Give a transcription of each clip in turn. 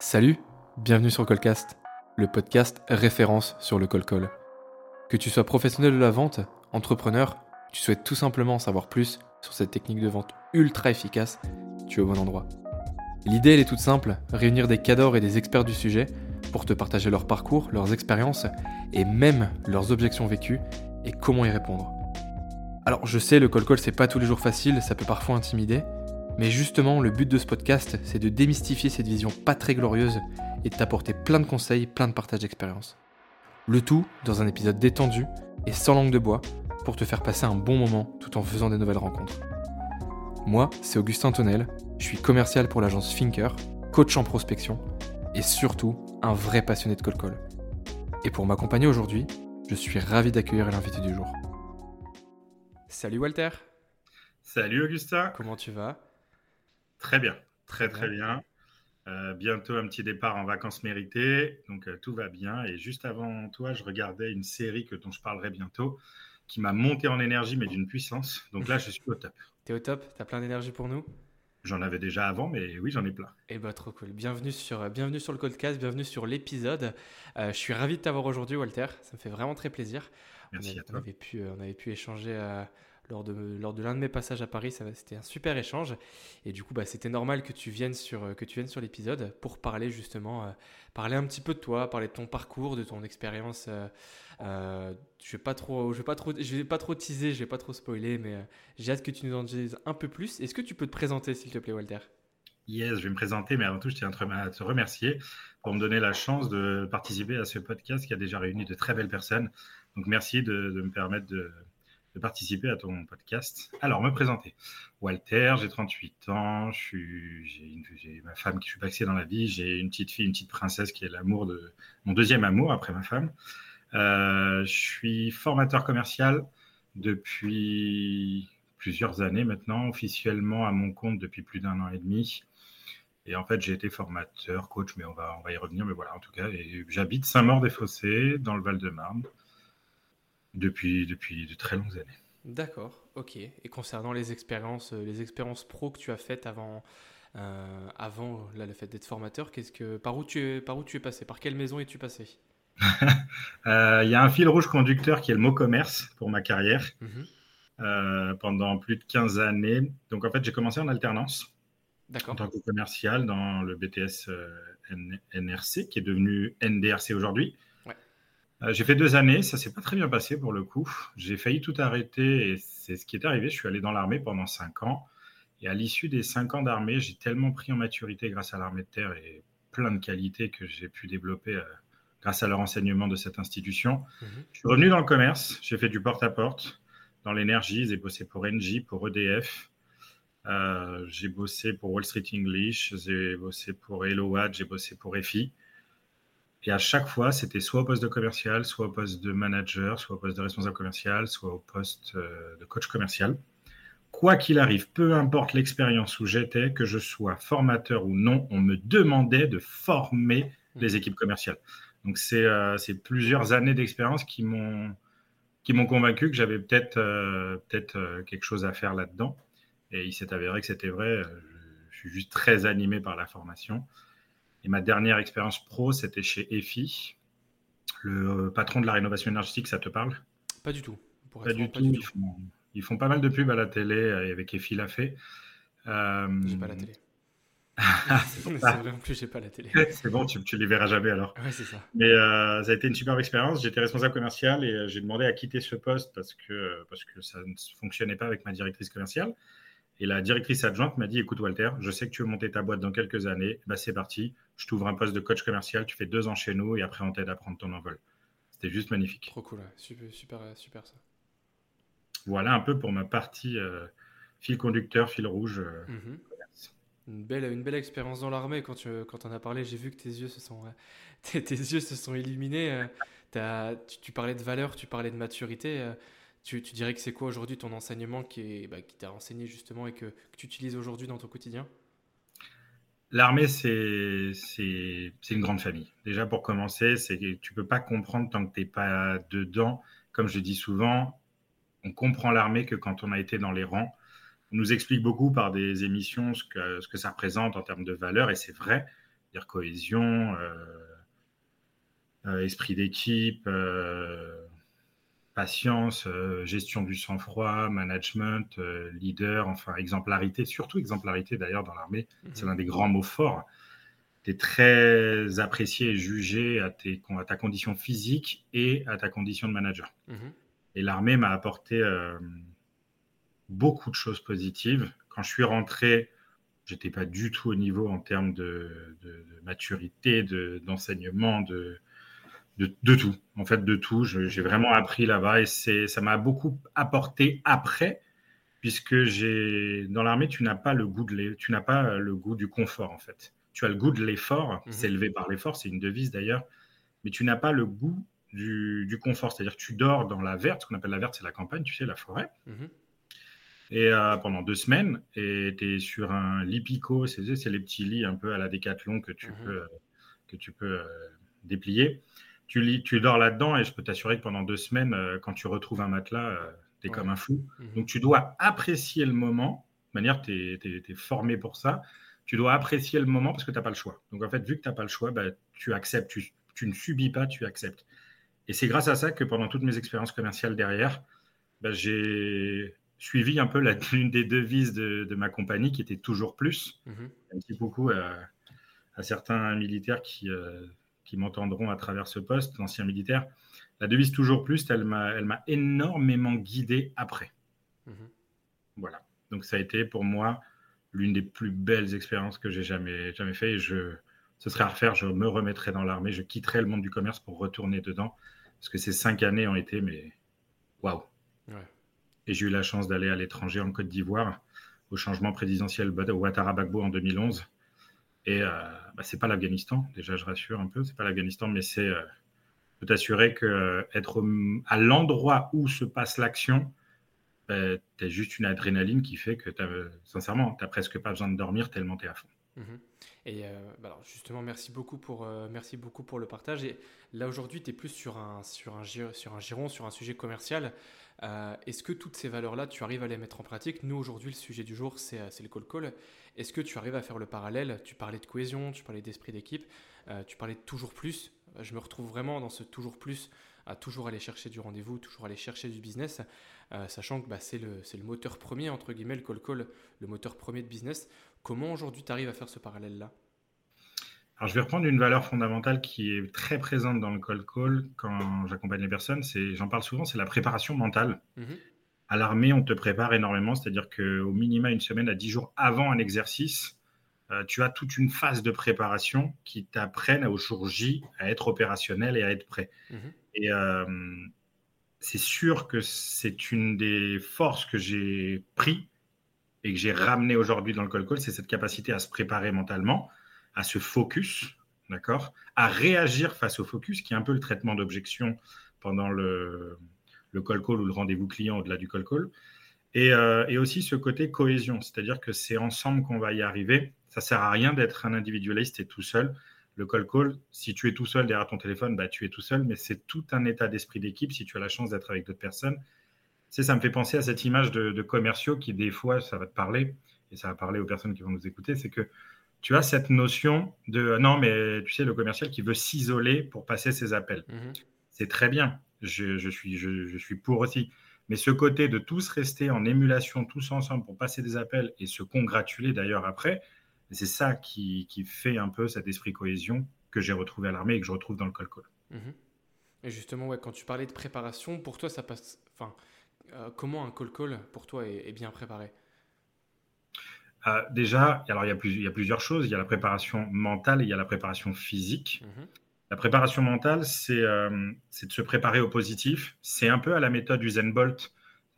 Salut, bienvenue sur Colcast, le podcast référence sur le col-col. Que tu sois professionnel de la vente, entrepreneur, tu souhaites tout simplement en savoir plus sur cette technique de vente ultra efficace, tu es au bon endroit. L'idée elle est toute simple, réunir des cadors et des experts du sujet pour te partager leur parcours, leurs expériences et même leurs objections vécues et comment y répondre. Alors je sais, le col-col c'est pas tous les jours facile, ça peut parfois intimider, mais justement le but de ce podcast c'est de démystifier cette vision pas très glorieuse et de t'apporter plein de conseils, plein de partages d'expérience. Le tout dans un épisode détendu et sans langue de bois pour te faire passer un bon moment tout en faisant des nouvelles rencontres. Moi, c'est Augustin Tonnel, je suis commercial pour l'agence Finker, coach en prospection et surtout un vrai passionné de col-col. Et pour m'accompagner aujourd'hui, je suis ravi d'accueillir l'invité du jour. Salut Walter Salut Augustin Comment tu vas? Très bien, très très bien. Euh, bientôt un petit départ en vacances méritées, donc euh, tout va bien. Et juste avant toi, je regardais une série que dont je parlerai bientôt, qui m'a monté en énergie, mais d'une puissance. Donc là, je suis au top. T'es au top? T'as plein d'énergie pour nous? J'en avais déjà avant, mais oui, j'en ai plein. Eh bah trop cool. Bienvenue sur, euh, bienvenue sur le podcast, bienvenue sur l'épisode. je suis ravi de t'avoir aujourd'hui, Walter. Ça me fait vraiment très plaisir. Merci on, à toi. Avait pu, on avait pu échanger lors de, lors de l'un de mes passages à Paris. C'était un super échange. Et du coup, bah, c'était normal que tu viennes sur, que tu viennes sur l'épisode pour parler justement, euh, parler un petit peu de toi, parler de ton parcours, de ton expérience. Euh, euh, je vais pas trop, vais pas trop, vais pas trop teaser, je vais pas trop spoiler, mais j'ai hâte que tu nous en dises un peu plus. Est-ce que tu peux te présenter, s'il te plaît, Walter? Yes, je vais me présenter, mais avant tout, je tiens à te remercier pour me donner la chance de participer à ce podcast qui a déjà réuni de très belles personnes. Donc, merci de me permettre de, participer à ton podcast. Alors, me présenter. Walter, j'ai 38 ans, j'ai ma femme qui je suis passé dans la vie, j'ai une petite fille, une petite princesse qui est l'amour de mon deuxième amour après ma femme. Euh, je suis formateur commercial depuis plusieurs années maintenant, officiellement à mon compte depuis plus d'un an et demi. Et en fait, j'ai été formateur, coach, mais on va, on va y revenir. Mais voilà, en tout cas, j'habite Saint-Maur-des-Fossés, dans le Val-de-Marne depuis, depuis de très longues années. D'accord, ok. Et concernant les expériences, euh, les expériences pro que tu as faites avant, euh, avant là, le fait d'être formateur, qu'est-ce que, par, où tu es, par où tu es passé? Par quelle maison es-tu passé? Euh, Il y a un fil rouge conducteur qui est le mot commerce pour ma carrière mhm. pendant plus de 15 années. Donc en fait, j'ai commencé en alternance en tant que commercial dans le BTS NRC qui est devenu NDRC aujourd'hui. Euh, j'ai fait deux années, ça s'est pas très bien passé pour le coup. J'ai failli tout arrêter et c'est ce qui est arrivé. Je suis allé dans l'armée pendant cinq ans. Et à l'issue des cinq ans d'armée, j'ai tellement pris en maturité grâce à l'armée de terre et plein de qualités que j'ai pu développer euh, grâce à leur enseignement de cette institution. Mhm. Je suis revenu dans le commerce, j'ai fait du porte-à-porte dans l'énergie, j'ai bossé pour Engie, pour EDF, euh, j'ai bossé pour Wall Street English, j'ai bossé pour Hello j'ai bossé pour EFI. Et à chaque fois, c'était soit au poste de commercial, soit au poste de manager, soit au poste de responsable commercial, soit au poste euh, de coach commercial. Quoi qu'il arrive, peu importe l'expérience où j'étais, que je sois formateur ou non, on me demandait de former les équipes commerciales. Donc, c'est euh, plusieurs années d'expérience qui m'ont qui m'ont convaincu que j'avais peut-être euh, peut-être quelque chose à faire là-dedans. Et il s'est avéré que c'était vrai. Je, je suis juste très animé par la formation. Et ma dernière expérience pro, c'était chez EFI. Le patron de la rénovation énergétique, ça te parle? Pas du tout. Pas, du, tout. Ils, font, pas mal de pubs à la télé, et avec EFI l'a fait. Euh... J'ai pas la télé. c'est vrai en plus, j'ai pas la télé. c'est bon, tu, tu les verras jamais alors. Ouais, c'est ça. Mais euh, ça a été une superbe expérience. J'étais responsable commercial et euh, j'ai demandé à quitter ce poste parce que, parce que ça ne fonctionnait pas avec ma directrice commerciale. Et la directrice adjointe m'a dit Écoute, Walter, je sais que tu veux monter ta boîte dans quelques années. Bah, c'est parti. Je t'ouvre un poste de coach commercial. Tu fais deux ans chez nous et après, on t'aide à prendre ton envol. C'était juste magnifique. Trop cool. Super, super, super ça. Voilà un peu pour ma partie euh, fil conducteur, fil rouge. Euh, mhm. Une belle, une belle expérience dans l'armée. Quand, tu, quand on a parlé, j'ai vu que tes yeux se sont, tes, yeux se sont illuminés. Euh, tu, tu, parlais de valeur, tu parlais de maturité. Tu, dirais que c'est quoi aujourd'hui ton enseignement qui, bah, qui t'a enseigné justement et que, tu utilises aujourd'hui dans ton quotidien? L'armée, c'est, une grande famille. Déjà, pour commencer, c'est tu ne peux pas comprendre tant que tu n'es pas dedans. Comme je dis souvent, on comprend l'armée que quand on a été dans les rangs. On nous explique beaucoup par des émissions ce que, ce que ça représente en termes de valeur, et c'est vrai. dire cohésion, esprit d'équipe, patience, gestion du sang-froid, management, leader, enfin exemplarité, surtout exemplarité d'ailleurs dans l'armée, c'est mhm. l'un des grands mots forts tu es très apprécié et jugé à, ta condition physique et à ta condition de manager. Mhm. Et l'armée m'a apporté euh, beaucoup de choses positives. Quand je suis rentré, j'étais pas du tout au niveau en termes de, maturité, d'enseignement, de, de, tout. En fait, de tout. J'ai vraiment appris là-bas et ça m'a beaucoup apporté après, puisque j'ai dans l'armée, tu n'as pas le goût de tu n'as pas le goût du confort en fait tu as le goût de l'effort, c'est mhm. s'élever par l'effort, c'est une devise d'ailleurs, mais tu n'as pas le goût du, confort. C'est-à-dire que tu dors dans la verte, ce qu'on appelle la verte, c'est la campagne, tu sais, la forêt. Mhm. Et euh, pendant deux semaines, et tu es sur un lit picot, c'est les petits lits un peu à la décathlon que tu mhm. peux, que tu peux euh, déplier. Tu, tu dors là-dedans et je peux t'assurer que pendant deux semaines, euh, quand tu retrouves un matelas, tu es comme un fou. Donc tu dois apprécier le moment, de manière, tu es, formé pour ça tu dois apprécier le moment parce que tu n'as pas le choix. Donc en fait, vu que tu n'as pas le choix, bah, tu acceptes, tu, ne subis pas, tu acceptes. Et c'est grâce à ça que pendant toutes mes expériences commerciales derrière, bah, j'ai suivi un peu l'une des devises de, ma compagnie qui était toujours plus. Mhm. Merci beaucoup à, certains militaires qui, euh, qui m'entendront à travers ce poste, l'ancien militaire. La devise toujours plus, elle m'a énormément guidé après. Mhm. Voilà. Donc ça a été pour moi l'une des plus belles expériences que j'ai jamais, jamais fait. Et je, ce serait à refaire, je me remettrais dans l'armée, je quitterais le monde du commerce pour retourner dedans. Parce que ces cinq années ont été, mais waouh! Et j'ai eu la chance d'aller à l'étranger en Côte d'Ivoire au changement présidentiel Ouattara Bagbo en 2011. Et euh, bah, c'est pas l'Afghanistan, déjà je rassure un peu, c'est pas l'Afghanistan, mais c'est, euh, je peux t'assurer que euh, à l'endroit où se passe l'action, bah, tu as juste une adrénaline qui fait que, sincèrement, tu n'as presque pas besoin de dormir tellement tu es à fond. Mhm. Et euh, bah justement, merci beaucoup, pour, euh, merci beaucoup pour le partage. Et là, aujourd'hui, tu es plus sur un, sur, un, sur un giron, sur un sujet commercial. Euh, est-ce que toutes ces valeurs-là, tu arrives à les mettre en pratique? Nous, aujourd'hui, le sujet du jour, c'est le call-call. Est-ce que tu arrives à faire le parallèle? Tu parlais de cohésion, tu parlais d'esprit d'équipe, tu parlais de toujours plus. Je me retrouve vraiment dans ce toujours plus, à toujours aller chercher du rendez-vous, toujours aller chercher du business. Euh, sachant que bah, c'est le, le, moteur premier, entre guillemets, le call call, le moteur premier de business. Comment aujourd'hui tu arrives à faire ce parallèle-là? Alors, je vais reprendre une valeur fondamentale qui est très présente dans le call call quand j'accompagne les personnes. C'est, j'en parle souvent, c'est la préparation mentale. Mhm. À l'armée, on te prépare énormément, c'est-à-dire qu'au minima une semaine à dix jours avant un exercice, euh, tu as toute une phase de préparation qui t'apprennent au jour J à être opérationnel et à être prêt. Mhm. Et euh, c'est sûr que c'est une des forces que j'ai pris et que j'ai ramené aujourd'hui dans le call call, c'est cette capacité à se préparer mentalement, à se focus, d'accord, à réagir face au focus, qui est un peu le traitement d'objection pendant le, le call call ou le rendez-vous client au-delà du call call. Et, euh, et, aussi ce côté cohésion, c'est-à-dire que c'est ensemble qu'on va y arriver. Ça sert à rien d'être un individualiste et tout seul. Le call call, si tu es tout seul derrière ton téléphone, bah, tu es tout seul, mais c'est tout un état d'esprit d'équipe si tu as la chance d'être avec d'autres personnes. C'est, ça me fait penser à cette image de, commerciaux qui, des fois, ça va te parler, et ça va parler aux personnes qui vont nous écouter, c'est que tu as cette notion de non, mais tu sais, le commercial qui veut s'isoler pour passer ses appels. Mhm. C'est très bien, je, suis, je, suis pour aussi. Mais ce côté de tous rester en émulation, tous ensemble pour passer des appels et se congratuler d'ailleurs après, c'est ça qui, fait un peu cet esprit cohésion que j'ai retrouvé à l'armée et que je retrouve dans le col call. Mhm. Et justement, ouais, quand tu parlais de préparation, pour toi, ça passe. Enfin, euh, comment un call pour toi est, bien préparé? Euh, Déjà, alors il y, a il y, a plusieurs choses. Il y a la préparation mentale et il y a la préparation physique. Mhm. La préparation mentale, euh, c'est de se préparer au positif. C'est un peu à la méthode du Zen Bolt.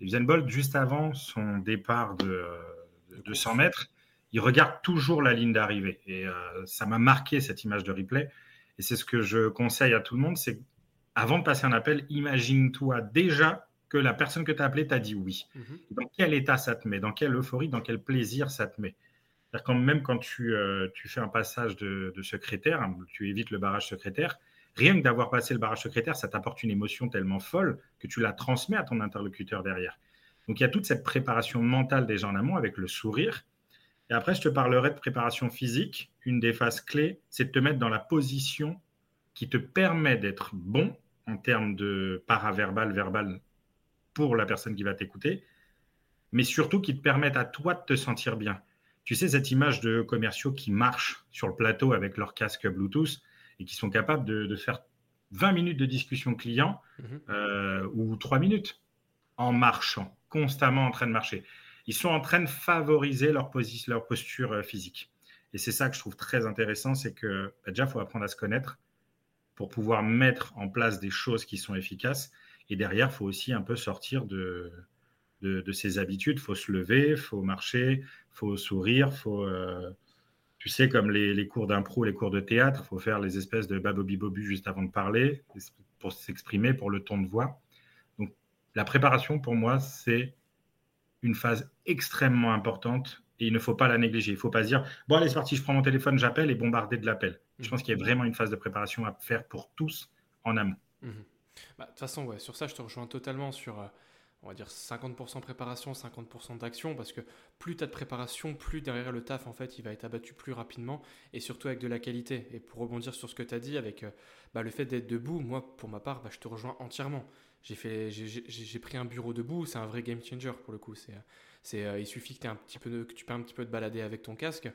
Zen Bolt, juste avant son départ de, de 100 mètres, il regarde toujours la ligne d'arrivée. Et euh, ça m'a marqué cette image de replay. Et c'est ce que je conseille à tout le monde, c'est avant de passer un appel, imagine-toi déjà que la personne que tu as appelée t'a dit oui. Mhm. Dans quel état ça te met? Dans quelle euphorie? Dans quel plaisir ça te met? Quand même quand tu, euh, tu, fais un passage de, secrétaire, hein, tu évites le barrage secrétaire, rien que d'avoir passé le barrage secrétaire, ça t'apporte une émotion tellement folle que tu la transmets à ton interlocuteur derrière. Donc il y a toute cette préparation mentale déjà en amont avec le sourire, Et après, je te parlerai de préparation physique. Une des phases clés, c'est de te mettre dans la position qui te permet d'être bon en termes de paraverbal, verbal pour la personne qui va t'écouter, mais surtout qui te permettent à toi de te sentir bien. Tu sais, cette image de commerciaux qui marchent sur le plateau avec leur casque Bluetooth et qui sont capables de, faire 20 minutes de discussion client mhm. euh, ou 3 minutes en marchant, constamment en train de marcher. Ils sont en train de favoriser leur, posture euh, physique. Et c'est ça que je trouve très intéressant, c'est que bah, déjà, il faut apprendre à se connaître pour pouvoir mettre en place des choses qui sont efficaces. Et derrière, il faut aussi un peu sortir de, de, ses habitudes. Il faut se lever, il faut marcher, il faut sourire, faut, euh, tu sais, comme les, cours d'impro, les cours de théâtre, il faut faire les espèces de babobi bobu juste avant de parler, pour s'exprimer, pour le ton de voix. Donc, la préparation, pour moi, c'est une phase extrêmement importante et il ne faut pas la négliger. Il ne faut pas se dire, bon, allez, c'est parti, je prends mon téléphone, j'appelle et bombarder de l'appel. Je pense qu'il y a vraiment une phase de préparation à faire pour tous en amont. Mmh bah, de toute façon, ouais, sur ça, je te rejoins totalement sur. Euh, on va dire 50% préparation, 50% d'action, parce que plus tu as de préparation, plus derrière le taf, en fait, il va être abattu plus rapidement, et surtout avec de la qualité. Et pour rebondir sur ce que tu as dit, avec euh, bah, le fait d'être debout, moi, pour ma part, bah, je te rejoins entièrement. J'ai fait, j'ai pris un bureau debout, c'est un vrai game changer pour le coup. C'est, c'est, euh, il suffit que, un petit peu que tu peux un petit peu te balader avec ton casque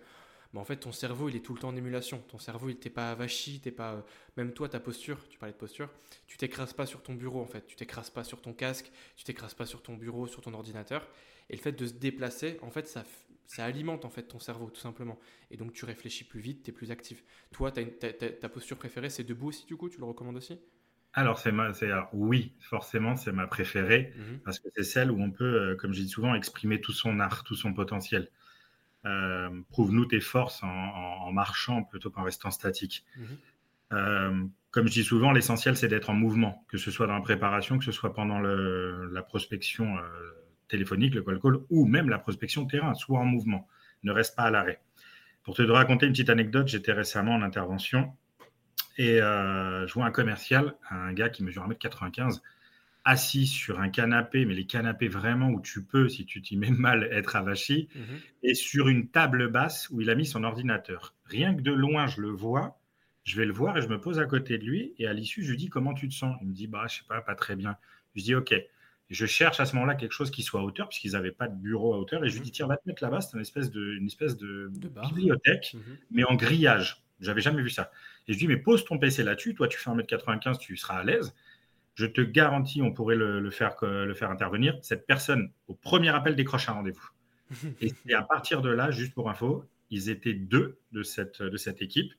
en fait ton cerveau il est tout le temps en émulation. Ton cerveau il t'est pas avachi, t'es pas euh, même toi ta posture, tu parlais de posture, tu t'écrases pas sur ton bureau en fait, tu t'écrases pas sur ton casque, tu t'écrases pas sur ton bureau, sur ton ordinateur. Et le fait de se déplacer, en fait ça ça alimente en fait ton cerveau tout simplement. Et donc tu réfléchis plus vite, tu es plus actif. Toi, ta posture préférée, c'est debout aussi du coup, tu le recommandes aussi? Alors, c'est ma, oui, forcément, c'est ma préférée mmh parce que c'est celle où on peut, euh, comme je dis souvent, exprimer tout son art, tout son potentiel. Euh, prouve-nous tes forces en, marchant plutôt qu'en restant statique. Mhm. Euh, comme je dis souvent, l'essentiel, c'est d'être en mouvement, que ce soit dans la préparation, que ce soit pendant la prospection euh, téléphonique, le call call, ou même la prospection terrain, soit en mouvement. Ne reste pas à l'arrêt. Pour te raconter une petite anecdote, j'étais récemment en intervention et je vois un commercial, un gars qui mesure 1m95, assis sur un canapé, mais les canapés vraiment où tu peux, si tu t'y mets mal, être avachi, mhm. et sur une table basse où il a mis son ordinateur. Rien que de loin, je le vois, je vais le voir et je me pose à côté de lui, et à l'issue, je lui dis comment tu te sens? Il me dit, bah, je sais pas, pas très bien. Je dis, ok. Je cherche à ce moment-là quelque chose qui soit à hauteur, puisqu'ils n'avaient pas de bureau à hauteur, et je lui mhm. dis, tiens, va te mettre là-bas, c'est une espèce de, une espèce de, bibliothèque, mhm. mais en grillage. J'avais jamais vu ça. Et je lui dis, mais pose ton PC là-dessus, toi tu fais 1m95, tu seras à l'aise je te garantis, on pourrait le, faire, le faire intervenir. Cette personne, au premier appel, décroche un rendez-vous. et, à partir de là, juste pour info, ils étaient deux de cette, de cette équipe.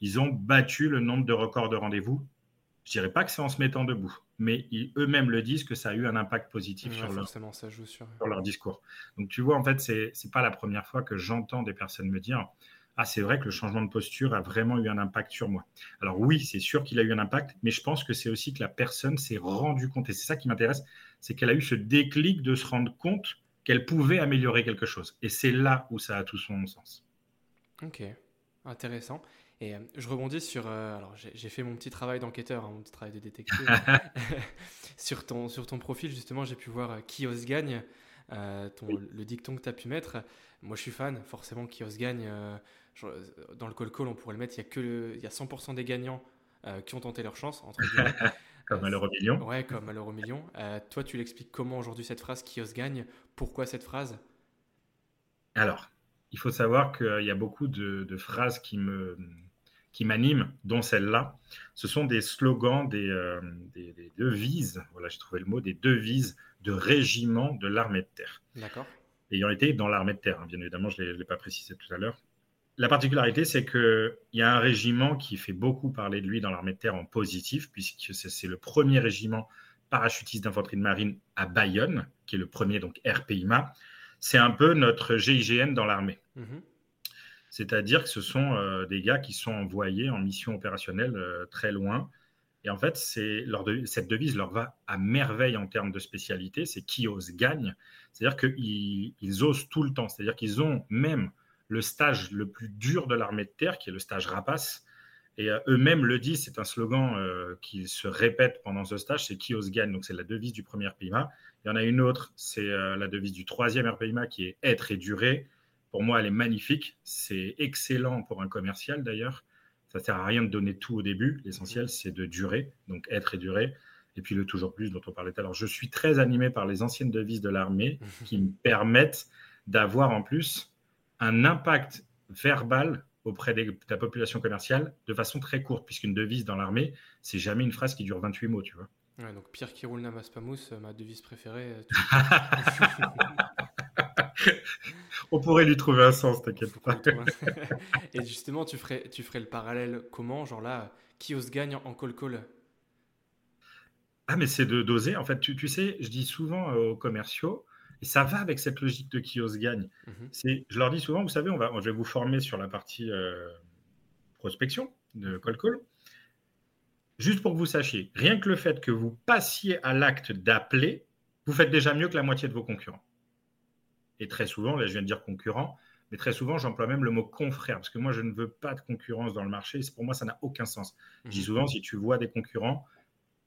Ils ont battu le nombre de records de rendez-vous. Je dirais pas que c'est en se mettant debout, mais eux-mêmes le disent que ça a eu un impact positif sur, leur, ça joue sur... sur leur discours. Donc tu vois, en fait, c'est n'est pas la première fois que j'entends des personnes me dire ah, c'est vrai que le changement de posture a vraiment eu un impact sur moi. Alors oui, c'est sûr qu'il a eu un impact, mais je pense que c'est aussi que la personne s'est rendue compte, et c'est ça qui m'intéresse, c'est qu'elle a eu ce déclic de se rendre compte qu'elle pouvait améliorer quelque chose. Et c'est là où ça a tout son sens. Ok, intéressant. Et euh, je rebondis sur. Euh, alors, j'ai fait mon petit travail d'enquêteur, hein, mon petit travail de détective. sur, ton, sur ton profil, justement, j'ai pu voir euh, qui ose gagne, le dicton que tu as pu mettre. Moi, je suis fan, forcément, qui ose gagne dans le call call, on pourrait le mettre, il y a que il y a 100% des gagnants euh, qui ont tenté leur chance, entre comme à l'euro million. Ouais, comme à l'euro million. Euh, toi, tu l'expliques comment aujourd'hui cette phrase qui ose gagne? Pourquoi cette phrase? Alors, il faut savoir qu'il y a beaucoup de, phrases qui me qui m'animent, dont celle-là. Ce sont des slogans, des, euh, des, devises, voilà, j'ai trouvé le mot, des devises de régiment de l'armée de terre. D'accord. Ayant été dans l'armée de terre, hein, bien évidemment, je ne l'ai pas précisé tout à l'heure. La particularité, c'est qu'il y a un régiment qui fait beaucoup parler de lui dans l'armée de terre en positif, puisque c'est le premier régiment parachutiste d'infanterie de marine à Bayonne, qui est le premier donc RPIMA. C'est un peu notre GIGN dans l'armée. Mhm. C'est-à-dire que ce sont euh, des gars qui sont envoyés en mission opérationnelle euh, très loin. Et en fait, cette devise leur va à merveille en termes de spécialité. C'est qui ose gagne. C'est-à-dire qu'ils osent tout le temps. C'est-à-dire qu'ils ont même le stage le plus dur de l'armée de terre, qui est le stage Rapace. Et euh, eux-mêmes le disent, c'est un slogan euh, qui se répète pendant ce stage, c'est qui ose gagne. Donc c'est la devise du premier RPIMA. Il y en a une autre, c'est euh, la devise du troisième RPIMA qui est être et durer. Pour moi, elle est magnifique. C'est excellent pour un commercial d'ailleurs. Ça sert à rien de donner tout au début. L'essentiel, c'est de durer, donc être et durer. Et puis le toujours plus dont on parlait tout à l'heure. Je suis très animé par les anciennes devises de l'armée qui me permettent d'avoir en plus un impact verbal auprès de la population commerciale de façon très courte, puisqu'une devise dans l'armée, c'est jamais une phrase qui dure 28 mots, tu vois. Ouais, donc Pierre qui roule Namas Pamous, euh, ma devise préférée. Euh, On pourrait lui trouver un sens, t'inquiète pas. Et justement, tu ferais, tu ferais le parallèle comment Genre là, qui ose gagne en call-call Ah, mais c'est de doser. En fait, tu, tu, sais, je dis souvent aux commerciaux, et ça va avec cette logique de qui ose gagne. C'est, je leur dis souvent, vous savez, on va, je vais vous former sur la partie euh, prospection de call-call. Juste pour que vous sachiez, rien que le fait que vous passiez à l'acte d'appeler, vous faites déjà mieux que la moitié de vos concurrents. Et très souvent, là je viens de dire concurrent, mais très souvent j'emploie même le mot confrère, parce que moi je ne veux pas de concurrence dans le marché, pour moi ça n'a aucun sens. Je dis mhm. souvent, si tu vois des concurrents,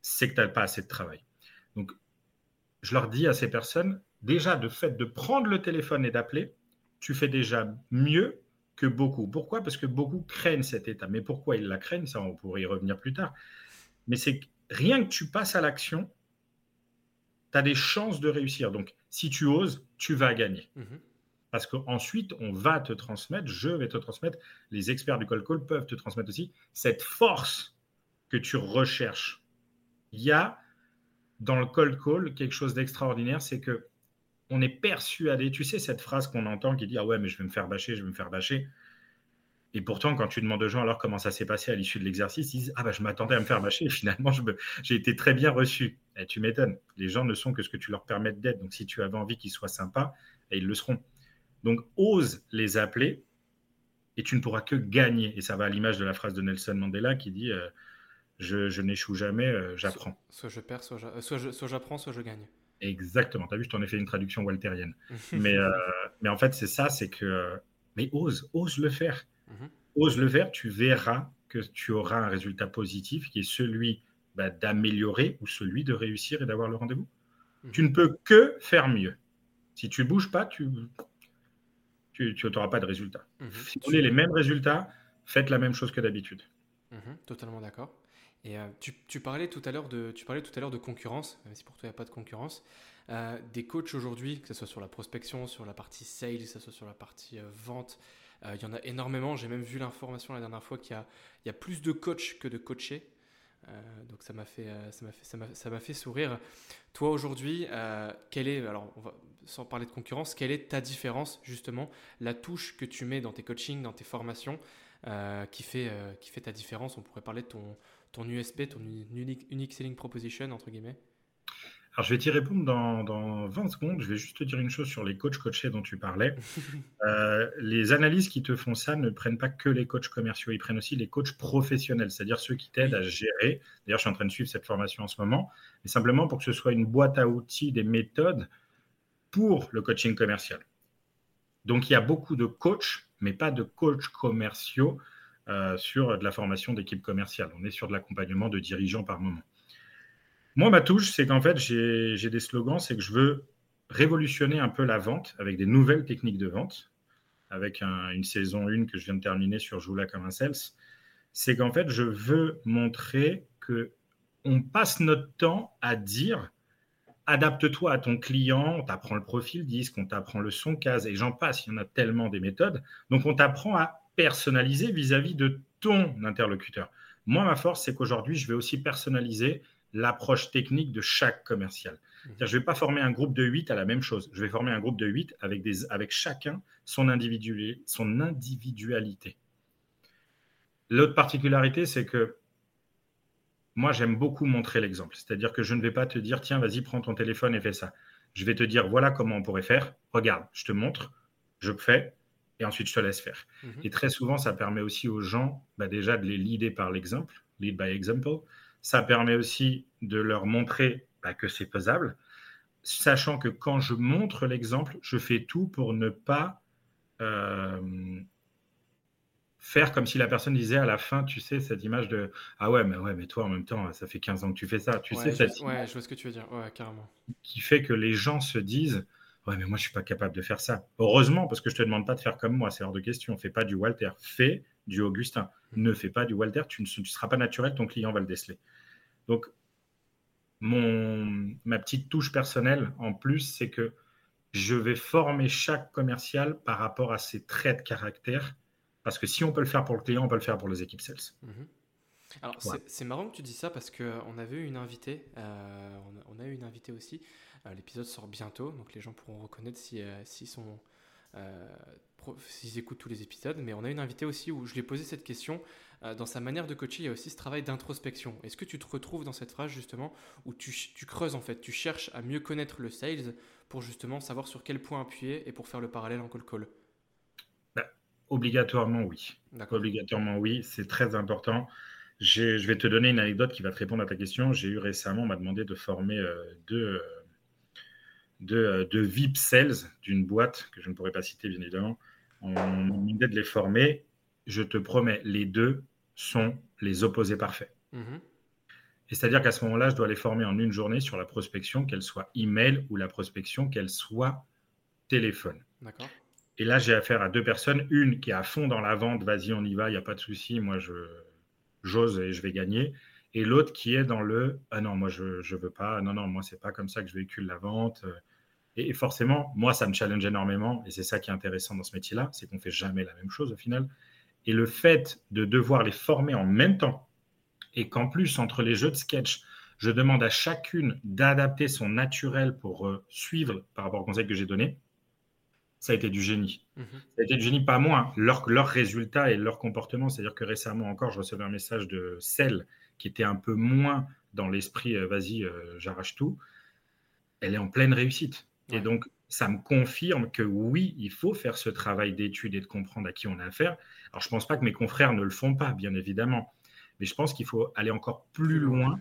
c'est que tu n'as pas assez de travail. Donc je leur dis à ces personnes, déjà, de fait de prendre le téléphone et d'appeler, tu fais déjà mieux que beaucoup. Pourquoi? Parce que beaucoup craignent cet état. Mais pourquoi ils la craignent? Ça, on pourrait y revenir plus tard. Mais c'est rien que tu passes à l'action, tu as des chances de réussir. Donc, si tu oses, tu vas gagner. Mhm. Parce qu'ensuite, on va te transmettre, je vais te transmettre, les experts du call call peuvent te transmettre aussi cette force que tu recherches. Il y a dans le cold call quelque chose d'extraordinaire, c'est que on est persuadé, tu sais cette phrase qu'on entend qui dit ah ouais mais je vais me faire bâcher, je vais me faire bâcher. Et pourtant, quand tu demandes aux gens alors comment ça s'est passé à l'issue de l'exercice, ils disent ah bah je m'attendais à me faire bâcher et finalement j'ai été très bien reçu. Et tu m'étonnes. Les gens ne sont que ce que tu leur permets d'être. Donc si tu avais envie qu'ils soient sympas, et ils le seront. Donc ose les appeler et tu ne pourras que gagner. Et ça va à l'image de la phrase de Nelson Mandela qui dit euh, je, n'échoue jamais, euh, j'apprends. Soit, je perds, soit j'apprends, soit, je gagne. Exactement. Tu as vu, je t'en ai fait une traduction walterienne. mais, euh, mais en fait, c'est ça, c'est que. Mais ose, ose le faire. Mhm. Ose le faire, tu verras que tu auras un résultat positif qui est celui bah, d'améliorer ou celui de réussir et d'avoir le rendez-vous. Mhm. Tu ne peux que faire mieux. Si tu ne bouges pas, tu n'auras pas de résultat. Mhm. Si vous voulez les mêmes résultats, faites la même chose que d'habitude. totalement d'accord. Et euh, tu, parlais tout à l'heure de, tu parlais tout à l'heure de concurrence, même si pour toi il n'y a pas de concurrence. Euh, des coachs aujourd'hui, que ce soit sur la prospection, sur la partie sales, que ce soit sur la partie euh, vente, il y en a énormément. J'ai même vu l'information la dernière fois qu'il y, y a, plus de coachs que de coachés. donc ça m'a fait, ça fait, fait sourire. Toi aujourd'hui, quelle est, alors sans parler de concurrence, quelle est ta différence justement, la touche que tu mets dans tes coachings, dans tes formations, qui fait, qui fait ta différence? On pourrait parler de ton ton USP, ton unique, selling proposition, entre guillemets alors, je vais t'y répondre dans, dans, 20 secondes. Je vais juste te dire une chose sur les coachs coachés dont tu parlais. Euh, les analyses qui te font ça ne prennent pas que les coachs commerciaux, ils prennent aussi les coachs professionnels, c'est-à-dire ceux qui t'aident à gérer. D'ailleurs, je suis en train de suivre cette formation en ce moment, mais simplement pour que ce soit une boîte à outils, des méthodes pour le coaching commercial. Donc, il y a beaucoup de coachs, mais pas de coachs commerciaux euh, sur de la formation d'équipe commerciale. On est sur de l'accompagnement de dirigeants par moment. Moi, ma touche, c'est qu'en fait, j'ai des slogans, c'est que je veux révolutionner un peu la vente avec des nouvelles techniques de vente, avec une saison 1 que je viens de terminer sur Joula comme un sales. C'est qu'en fait, je veux montrer que on passe notre temps à dire adapte-toi à ton client, on t'apprend le profil disque, on t'apprend le son case, et j'en passe, il y en a tellement des méthodes. Donc, on t'apprend à personnalisé vis-à-vis de ton interlocuteur. Moi, ma force, c'est qu'aujourd'hui, je vais aussi personnaliser l'approche technique de chaque commercial. Mmh. Je ne vais pas former un groupe de 8 à la même chose. Je vais former un groupe de 8 avec, des, avec chacun son, son individualité. L'autre particularité, c'est que moi, j'aime beaucoup montrer l'exemple. C'est-à-dire que je ne vais pas te dire, tiens, vas-y, prends ton téléphone et fais ça. Je vais te dire, voilà comment on pourrait faire. Regarde, je te montre, je fais, et ensuite je te laisse faire. Mhm. Et très souvent, ça permet aussi aux gens bah, déjà de les leader par l'exemple, lead by example. Ça permet aussi de leur montrer bah, que c'est faisable, sachant que quand je montre l'exemple, je fais tout pour ne pas euh, faire comme si la personne disait à la fin, tu sais, cette image de Ah ouais, mais ouais, mais toi en même temps, ça fait 15 ans que tu fais ça. Tu sais, cette ouais, je vois ce que tu veux dire, ouais, carrément. Qui fait que les gens se disent Ouais, mais moi, je suis pas capable de faire ça. Heureusement, parce que je te demande pas de faire comme moi, c'est hors de question. Fais pas du Walter, fais du Augustin. Ne fais pas du Walter, tu ne seras pas naturel, ton client va le déceler. Donc, mon, ma petite touche personnelle en plus, c'est que je vais former chaque commercial par rapport à ses traits de caractère. Parce que si on peut le faire pour le client, on peut le faire pour les équipes sales. Mhm. Alors, c'est marrant que tu dis ça parce qu'on avait eu une invitée, euh, on, a, eu une invitée aussi. Euh, l'épisode sort bientôt, donc les gens pourront reconnaître s'ils si, sont s'ils écoutent tous les épisodes, mais on a une invitée aussi où je lui ai posé cette question. Euh, dans sa manière de coacher, il y a aussi ce travail d'introspection. Est-ce que tu te retrouves dans cette phrase justement où tu, creuses en fait, tu cherches à mieux connaître le sales pour justement savoir sur quel point appuyer et pour faire le parallèle en call call? Bah, Obligatoirement oui. Obligatoirement oui, c'est très important. Je vais te donner une anecdote qui va te répondre à ta question. J'ai eu récemment, on m'a demandé de former euh, deux, euh, de, VIP Sales d'une boîte que je ne pourrais pas citer bien évidemment. On m'a demandé de les former. Je te promets, les deux sont les opposés parfaits. Mhm. Et c'est-à-dire qu'à ce moment-là, je dois les former en une journée sur la prospection, qu'elle soit email ou la prospection, qu'elle soit téléphone. Et là, j'ai affaire à deux personnes. Une qui est à fond dans la vente, vas-y, on y va, il n'y a pas de souci, moi, je, j'ose et je vais gagner. Et l'autre qui est dans le ah non, moi, je ne veux pas, non, non, moi, c'est pas comme ça que je véhicule la vente. Et forcément, moi, ça me challenge énormément. Et c'est ça qui est intéressant dans ce métier-là, c'est qu'on fait jamais la même chose au final. Et le fait de devoir les former en même temps, et qu'en plus, entre les jeux de sketch, je demande à chacune d'adapter son naturel pour euh, suivre par rapport au conseil que j'ai donné, ça a été du génie. Mhm. Ça a été du génie, pas moins, leurs leur résultats et leur comportement. C'est-à-dire que récemment encore, je recevais un message de celle qui était un peu moins dans l'esprit, euh, vas-y, euh, j'arrache tout. Elle est en pleine réussite. Et donc, ça me confirme que oui, il faut faire ce travail d'étude et de comprendre à qui on a affaire. Alors, je ne pense pas que mes confrères ne le font pas, bien évidemment, mais je pense qu'il faut aller encore plus loin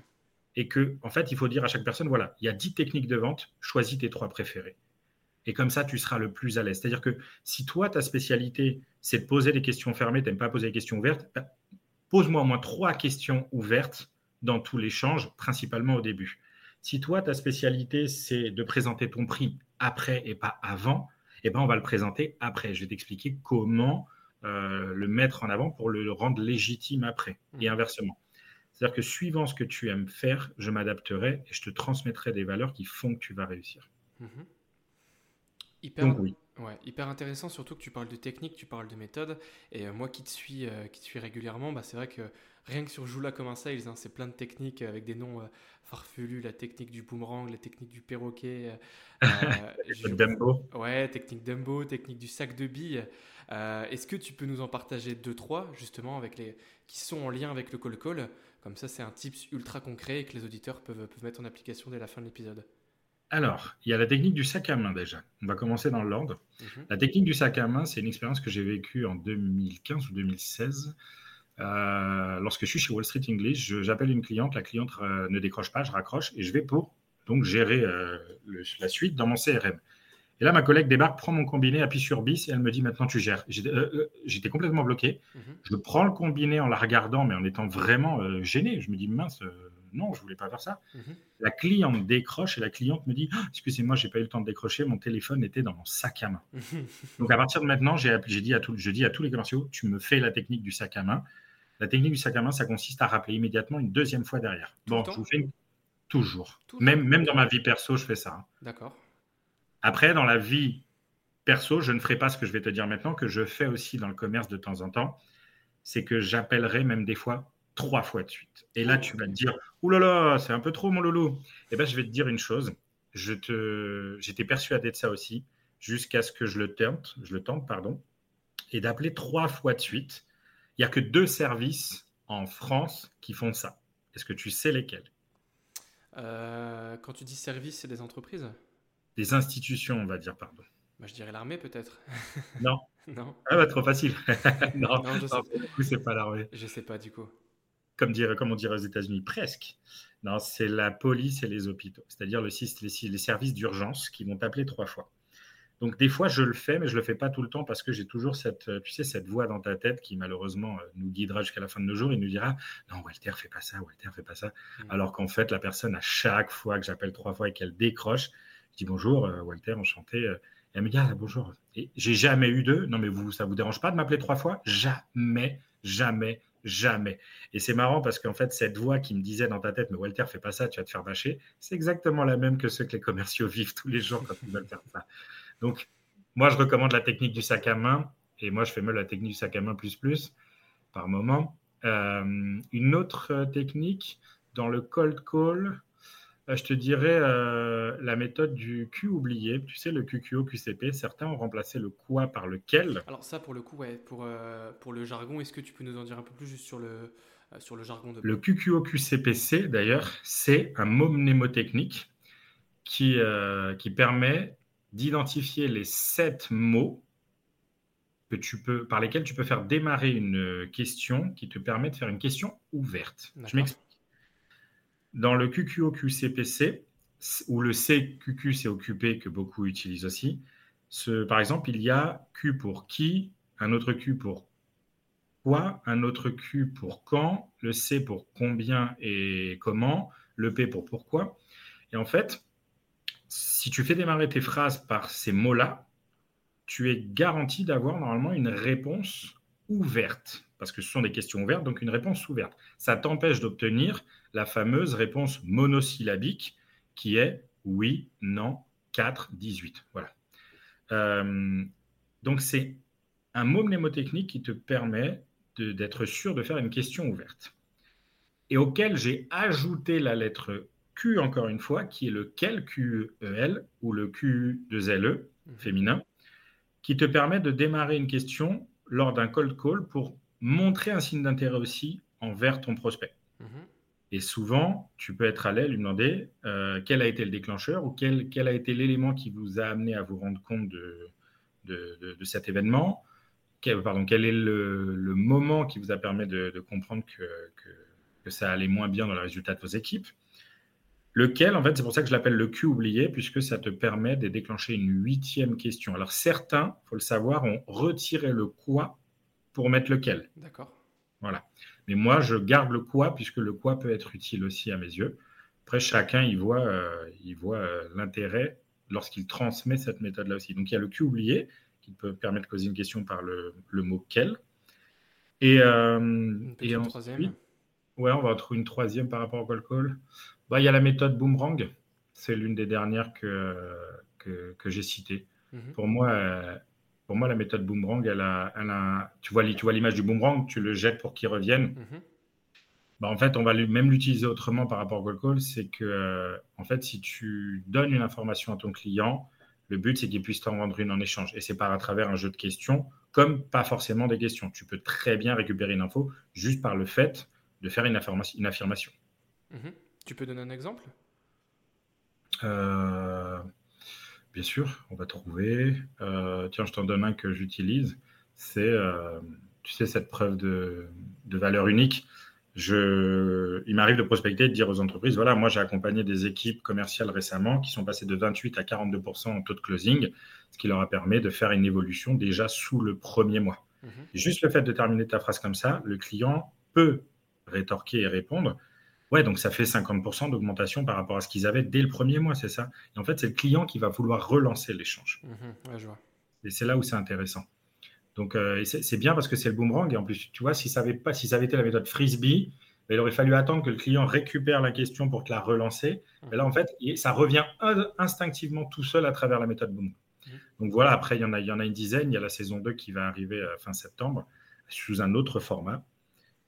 et que, en fait, il faut dire à chaque personne, voilà, il y a 10 techniques de vente, choisis tes trois préférées. Et comme ça, tu seras le plus à l'aise. C'est-à-dire que si toi, ta spécialité, c'est de poser des questions fermées, tu n'aimes pas poser des questions ouvertes, bah, pose-moi au moins trois questions ouvertes dans tout l'échange, principalement au début. Si toi, ta spécialité, c'est de présenter ton prix après et pas avant, eh ben, on va le présenter après. Je vais t'expliquer comment euh, le mettre en avant pour le rendre légitime après, et mmh. inversement. C'est-à-dire que suivant ce que tu aimes faire, je m'adapterai et je te transmettrai des valeurs qui font que tu vas réussir. Mmh. Hyper, ouais, hyper intéressant, surtout que tu parles de technique, tu parles de méthode. Et euh, moi qui te suis, euh, qui te suis régulièrement, bah, c'est vrai que rien que sur Joula comme un sales, hein, c'est plein de techniques avec des noms farfelu, la technique du boomerang, la technique du perroquet. Euh, Dumbo. Ouais, technique Dumbo, technique du sac de billes. Euh, est-ce que tu peux nous en partager deux, trois, justement, avec les, qui sont en lien avec le call call Comme ça, c'est un tips ultra concret et que les auditeurs peuvent, peuvent mettre en application dès la fin de l'épisode. Alors, il y a la technique du sac à main déjà. On va commencer dans l'ordre. Mhm. La technique du sac à main, c'est une expérience que j'ai vécue en 2015 ou 2016 euh, lorsque je suis chez Wall Street English, j'appelle une cliente, la cliente euh, ne décroche pas, je raccroche et je vais pour donc gérer euh, la suite dans mon CRM. Et là, ma collègue débarque, prend mon combiné, appuie sur bis et elle me dit maintenant tu gères. J'étais complètement bloqué. Mhm. Je prends le combiné en la regardant, mais en étant vraiment gêné. Je me dis mince, non, je voulais pas faire ça. Mhm. La cliente décroche et la cliente me dit oh, excusez-moi, j'ai pas eu le temps de décrocher, mon téléphone était dans mon sac à main. Donc à partir de maintenant, j'ai dit à je dis à tous les commerciaux tu me fais la technique du sac à main. La technique du sac à main, ça consiste à rappeler immédiatement une deuxième fois derrière. bon, je vous fais toujours. même, même dans ma vie perso, je fais ça. Hein. D'accord. Après, dans la vie perso, je ne ferai pas ce que je vais te dire maintenant, que je fais aussi dans le commerce de temps en temps. C'est que j'appellerai même des fois trois fois de suite. Et là, tu vas te dire, Ouh là là, c'est un peu trop mon loulou. Eh bien, je vais te dire une chose. Je te, j'étais persuadé de ça aussi, jusqu'à ce que je le tente, je le tente, pardon, et d'appeler trois fois de suite il n'y a que deux services en France qui font ça. Est-ce que tu sais lesquels? Euh, Quand tu dis service, c'est des entreprises? Des institutions, on va dire, pardon. Bah, je dirais l'armée peut-être. Non. non. Ah bah, trop facile. non, non, je sais. c'est pas l'armée. Je sais pas du coup. Comme, dire, comme on dirait aux États-Unis, presque. Non, c'est la police et les hôpitaux, c'est-à-dire le, les, les services d'urgence qui vont t'appeler trois fois. Donc des fois, je le fais, mais je le fais pas tout le temps parce que j'ai toujours cette, euh, tu sais, cette voix dans ta tête qui malheureusement euh, nous guidera jusqu'à la fin de nos jours et nous dira non, Walter, fais pas ça, Walter, fais pas ça. Mmh. Alors qu'en fait, la personne, à chaque fois que j'appelle trois fois et qu'elle décroche, Je dis bonjour, Walter, enchanté. Et elle me dit ah, bonjour. Et j'ai jamais eu de non mais vous ça vous dérange pas de m'appeler trois fois? Jamais, jamais, jamais. Et c'est marrant parce qu'en fait, cette voix qui me disait dans ta tête, mais Walter, fais pas ça, tu vas te faire bâcher, c'est exactement la même que ceux que les commerciaux vivent tous les jours quand ils veulent faire ça. Donc, moi, je recommande la technique du sac à main et moi, je fais même la technique du sac à main plus plus par moment. Euh, une autre technique dans le cold call, euh, je te dirais euh, la méthode du Q oublié. Tu sais, le QQO, QCP, certains ont remplacé le quoi par lequel. Alors ça, pour le coup, ouais, pour, euh, pour le jargon, est-ce que tu peux nous en dire un peu plus juste sur le, sur le jargon de... Le QQO, QCPC, d'ailleurs, c'est un mot mnémotechnique qui, qui permet d'identifier les sept mots que tu peux, par lesquels tu peux faire démarrer une question qui te permet de faire une question ouverte. Je m'explique. Dans le QQO-QCPC, ou le CQQ, c'est occupé, que beaucoup utilisent aussi, par exemple, il y a Q pour qui, un autre Q pour quoi, un autre Q pour quand, le C pour combien et comment, le P pour pourquoi. Et en fait, si tu fais démarrer tes phrases par ces mots-là, tu es garanti d'avoir normalement une réponse ouverte, parce que ce sont des questions ouvertes, donc une réponse ouverte. Ça t'empêche d'obtenir la fameuse réponse monosyllabique qui est oui, non, 4, 18. Voilà. Euh, donc c'est un mot mnémotechnique qui te permet d'être sûr de faire une question ouverte. Et auquel j'ai ajouté la lettre Q encore une fois, qui est le quel QEL ou le Q de ZLE mhm. féminin, qui te permet de démarrer une question lors d'un cold call pour montrer un signe d'intérêt aussi envers ton prospect. Mhm. Et souvent, tu peux être allé lui demander euh, quel a été le déclencheur ou quel, quel a été l'élément qui vous a amené à vous rendre compte de, de, de, cet événement. Quel, pardon, quel est le, le, moment qui vous a permis de, comprendre que, que, que, ça allait moins bien dans le résultat de vos équipes? Lequel, en fait, c'est pour ça que je l'appelle le Q oublié, puisque ça te permet de déclencher une huitième question. Alors certains, il faut le savoir, ont retiré le quoi pour mettre lequel. D'accord. Voilà. Mais moi, je garde le quoi, puisque le quoi peut être utile aussi à mes yeux. Après, chacun, il voit, euh, il voit euh, l'intérêt lorsqu'il transmet cette méthode-là aussi. Donc, il y a le Q oublié, qui peut permettre de poser une question par le, mot quel. Et, euh, et ensuite, troisième. Ouais, on va trouver une troisième par rapport au call call. Bah, il y a la méthode boomerang. C'est l'une des dernières que, que, j'ai citées. Mhm. Pour moi, pour moi, la méthode boomerang, elle a, tu vois, tu vois l'image du boomerang, tu le jettes pour qu'il revienne. Mhm. Bah, en fait, on va même l'utiliser autrement par rapport au call call. C'est que, euh, en fait, si tu donnes une information à ton client, le but, c'est qu'il puisse t'en vendre une en échange. Et c'est par à travers un jeu de questions, comme pas forcément des questions. Tu peux très bien récupérer une info juste par le fait de faire une, une affirmation. Mhm. Tu peux donner un exemple? Euh, Bien sûr, on va trouver. Euh, tiens, je t'en donne un que j'utilise. C'est, euh, tu sais, cette preuve de, valeur unique. Je, il m'arrive de prospecter et de dire aux entreprises, voilà, moi j'ai accompagné des équipes commerciales récemment qui sont passées de 28 à 42% en taux de closing, ce qui leur a permis de faire une évolution déjà sous le premier mois. Mhm. Juste le fait de terminer ta phrase comme ça, le client peut rétorquer et répondre, Ouais, donc ça fait 50% d'augmentation par rapport à ce qu'ils avaient dès le premier mois, c'est ça? Et en fait, c'est le client qui va vouloir relancer l'échange. Mmh et c'est là où c'est intéressant. Donc, euh, c'est bien parce que c'est le boomerang. Et en plus, tu vois, si ça avait, pas, si ça avait été la méthode frisbee, ben, il aurait fallu attendre que le client récupère la question pour te la relancer. Mais là, en fait, ça revient instinctivement tout seul à travers la méthode boomerang. Mmh. Donc voilà, après, il y, en a, il y en a une dizaine. Il y a la saison 2 qui va arriver euh, fin septembre sous un autre format.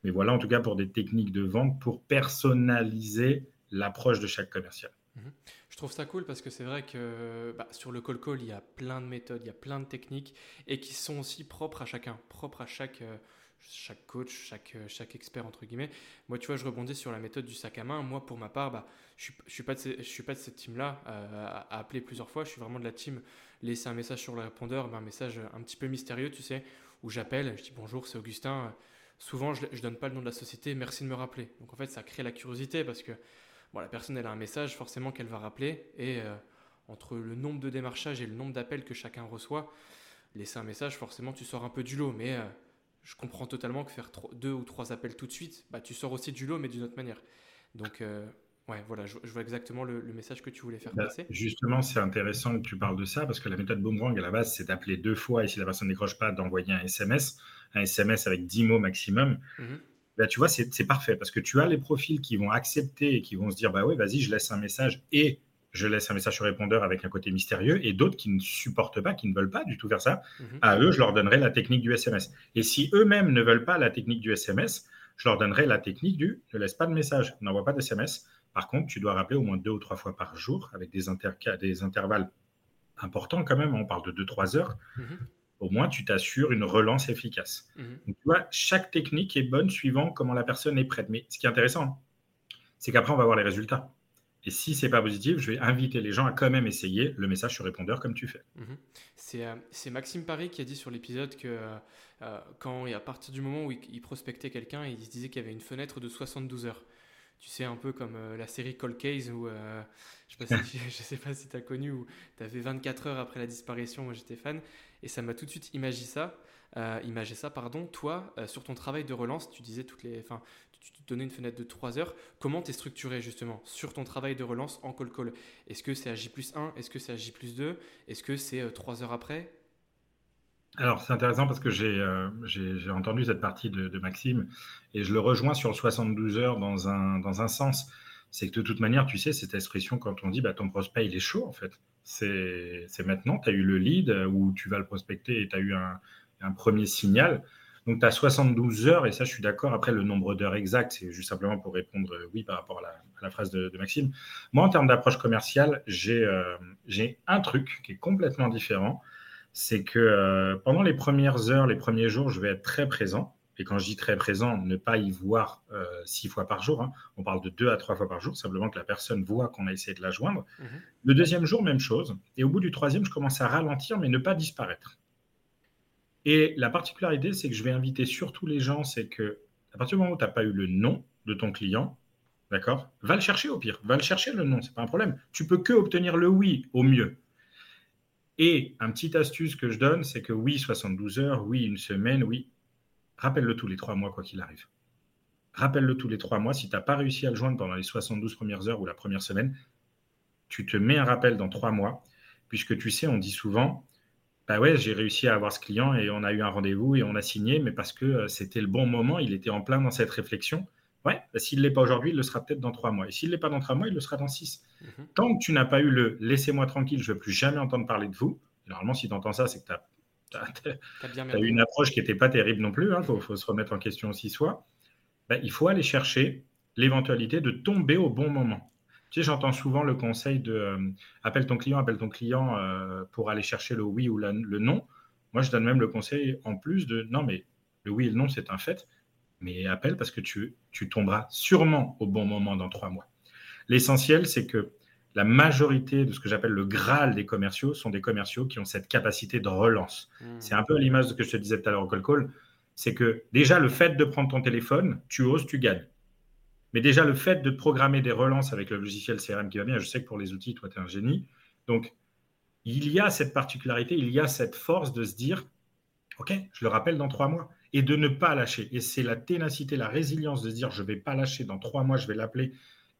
Mais voilà, en tout cas, pour des techniques de vente, pour personnaliser l'approche de chaque commercial. Mhm. Je trouve ça cool parce que c'est vrai que bah, sur le call call, il y a plein de méthodes, il y a plein de techniques et qui sont aussi propres à chacun, propres à chaque, euh, chaque coach, chaque, euh, chaque expert, entre guillemets. Moi, tu vois, je rebondis sur la méthode du sac à main. Moi, pour ma part, bah, je ne suis, pas de, cette team-là euh, à, appeler plusieurs fois. Je suis vraiment de la team laisser un message sur le répondeur, un message un petit peu mystérieux, tu sais, où j'appelle, je dis bonjour, c'est Augustin souvent je ne donne pas le nom de la société, merci de me rappeler. Donc en fait, ça crée la curiosité parce que bon, la personne elle a un message forcément qu'elle va rappeler et euh, entre le nombre de démarchages et le nombre d'appels que chacun reçoit, laisser un message, forcément tu sors un peu du lot. Mais euh, je comprends totalement que faire deux ou trois appels tout de suite, bah, tu sors aussi du lot mais d'une autre manière. Donc euh, Ouais, voilà, je, vois exactement le, message que tu voulais faire bah, passer. Justement, c'est intéressant que tu parles de ça parce que la méthode boomerang, à la base, c'est d'appeler deux fois et si la personne ne décroche pas, d'envoyer un SMS, un SMS avec 10 mots maximum. Mhm. Bah, tu vois, c'est parfait parce que tu as les profils qui vont accepter et qui vont se dire bah oui, vas-y, je laisse un message et je laisse un message sur répondeur avec un côté mystérieux et d'autres qui ne supportent pas, qui ne veulent pas du tout faire ça. Mhm. À eux, je leur donnerai la technique du SMS. Et si eux-mêmes ne veulent pas la technique du SMS, je leur donnerai la technique du ne laisse pas de message, n'envoie pas de SMS. Par contre, tu dois rappeler au moins deux ou trois fois par jour avec des, des intervalles importants quand même. On parle de deux, trois heures. Mhm au moins tu t'assures une relance efficace. Mhm. tu vois, chaque technique est bonne suivant comment la personne est prête. Mais ce qui est intéressant, c'est qu'après, on va voir les résultats. Et si c'est pas positif, je vais inviter les gens à quand même essayer le message sur répondeur comme tu fais. Mhm. Euh, c'est Maxime Paris qui a dit sur l'épisode que euh, euh, quand et à partir du moment où il, prospectait quelqu'un, il se disait qu'il y avait une fenêtre de 72 heures tu sais, un peu comme la série Cold Case, où je ne sais, pas si tu as connu, où tu avais 24 heures après la disparition, moi j'étais fan, et ça m'a tout de suite imagé ça. Euh, ça, pardon. Toi, euh, sur ton travail de relance, tu disais toutes les, enfin, tu, te donnais une fenêtre de 3 heures. Comment tu es structuré justement sur ton travail de relance en call call Est-ce que c'est à J plus 1 Est-ce que c'est à J plus 2 Est-ce que c'est 3 euh, heures après? Alors, c'est intéressant parce que j'ai entendu cette partie de, Maxime et je le rejoins sur 72 heures dans un, dans un sens. C'est que de toute manière, tu sais, cette expression quand on dit bah, ton prospect, il est chaud en fait c'est maintenant, tu as eu le lead où tu vas le prospecter et tu as eu un, premier signal. Donc, tu as 72 heures, et ça, je suis d'accord. Après, le nombre d'heures exact, c'est juste simplement pour répondre euh, oui par rapport à la, phrase de, Maxime. Moi, en termes d'approche commerciale, euh, j'ai un truc qui est complètement différent. C'est que euh, pendant les premières heures, les premiers jours, je vais être très présent. Et quand je dis très présent, ne pas y voir euh, six fois par jour. Hein. On parle de deux à trois fois par jour, simplement que la personne voit qu'on a essayé de la joindre. Mhm. Le deuxième jour, même chose. Et au bout du troisième, je commence à ralentir, mais ne pas disparaître. Et la particularité, c'est que je vais inviter surtout les gens, c'est que à partir du moment où tu n'as pas eu le nom de ton client, d'accord, va le chercher au pire, va le chercher le nom, c'est pas un problème. Tu peux que obtenir le oui au mieux. Et un petit astuce que je donne, c'est que oui, 72 heures, oui, une semaine, oui, rappelle-le tous les trois mois, quoi qu'il arrive. Rappelle-le tous les trois mois. Si tu n'as pas réussi à le joindre pendant les 72 premières heures ou la première semaine, tu te mets un rappel dans trois mois, puisque tu sais, on dit souvent, bah ouais, j'ai réussi à avoir ce client et on a eu un rendez-vous et on a signé, mais parce que euh, c'était le bon moment, il était en plein dans cette réflexion. Ouais, bah s'il ne l'est pas aujourd'hui, il le sera peut-être dans trois mois. Et s'il ne l'est pas dans trois mois, il le sera dans six. Mhm. Tant que tu n'as pas eu le laissez-moi tranquille, je ne veux plus jamais entendre parler de vous, normalement, si tu entends ça, c'est que tu as tu as, eu une approche qui n'était pas terrible non plus, il hein, faut, se remettre en question aussi soi. Ben, il faut aller chercher l'éventualité de tomber au bon moment. Tu sais, j'entends souvent le conseil de euh, appelle ton client, appelle ton client euh, pour aller chercher le oui ou le non. Moi, je donne même le conseil en plus de non, mais le oui et le non, c'est un fait, mais appelle parce que tu, tu tomberas sûrement au bon moment dans trois mois. L'essentiel, c'est que la majorité de ce que j'appelle le Graal des commerciaux sont des commerciaux qui ont cette capacité de relance. Hmm. C'est un peu l'image de ce que je te disais tout à l'heure au call call. C'est que déjà, le fait de prendre ton téléphone, tu oses, tu gagnes. Mais déjà, le fait de programmer des relances avec le logiciel CRM qui va bien, je sais que pour les outils, toi, tu es un génie. Donc, il y a cette particularité, il y a cette force de se dire, OK, je le rappelle dans trois mois, et de ne pas lâcher. Et c'est la ténacité, la résilience de se dire, je ne vais pas lâcher, dans trois mois, je vais l'appeler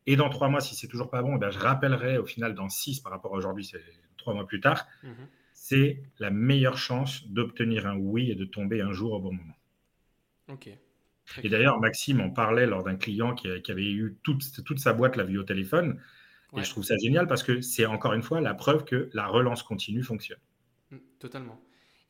et dans trois mois, si c'est toujours pas bon, eh je rappellerai au final dans six par rapport à aujourd'hui, c'est trois mois plus tard. Mhm. C'est la meilleure chance d'obtenir un oui et de tomber un jour au bon moment. Ok. et d'ailleurs, Maxime en parlait lors d'un client qui, avait eu toute, toute, sa boîte la vue au téléphone. Et je trouve ça génial parce que c'est encore une fois la preuve que la relance continue fonctionne. Mm, totalement.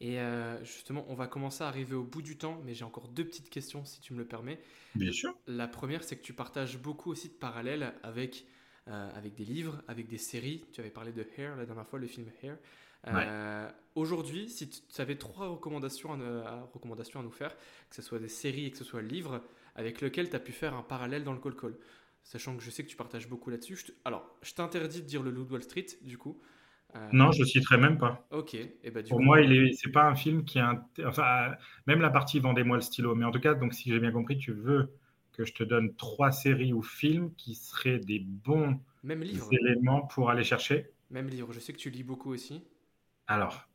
Et euh, justement, on va commencer à arriver au bout du temps, mais j'ai encore deux petites questions si tu me le permets. Bien sûr. La première, c'est que tu partages beaucoup aussi de parallèles avec, euh, avec des livres, avec des séries. Tu avais parlé de Hair la dernière fois, le film Hair. Euh, aujourd'hui, si tu avais trois recommandations à, recommandations à nous faire, que ce soit des séries et que ce soit livres, avec lesquels tu as pu faire un parallèle dans le call call, sachant que je sais que tu partages beaucoup là-dessus. Alors, je t'interdis de dire le Loup Wall Street, du coup. Euh, non, je ne citerai même pas. Ok. Et ben, Pour moi, il est, c'est pas un film qui a, enfin, même la partie vendez-moi le stylo. Mais en tout cas, donc si j'ai bien compris, tu veux que je te donne trois séries ou films qui seraient des bons même éléments pour aller chercher. Même livre. Je sais que tu lis beaucoup aussi. Alors,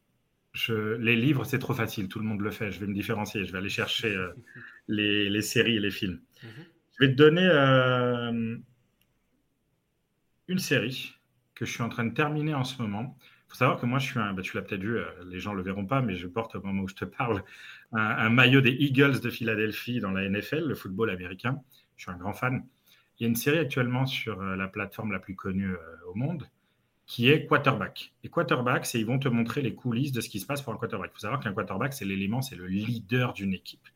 je, les livres, c'est trop facile. Tout le monde le fait. Je vais me différencier. Je vais aller chercher euh, les, les, séries et les films. Mhm. Je vais te donner. Euh, une série que je suis en train de terminer en ce moment. Il faut savoir que moi, je suis un, bah, tu l'as peut-être vu, euh, les gens ne le verront pas, mais je porte au moment où je te parle un, maillot des Eagles de Philadelphie dans la NFL, le football américain. Je suis un grand fan. Il y a une série actuellement sur euh, la plateforme la plus connue euh, au monde qui est quarterback. Et quarterback, c'est ils vont te montrer les coulisses de ce qui se passe pour un quarterback. Il faut savoir qu'un quarterback, c'est l'élément, c'est le leader d'une équipe.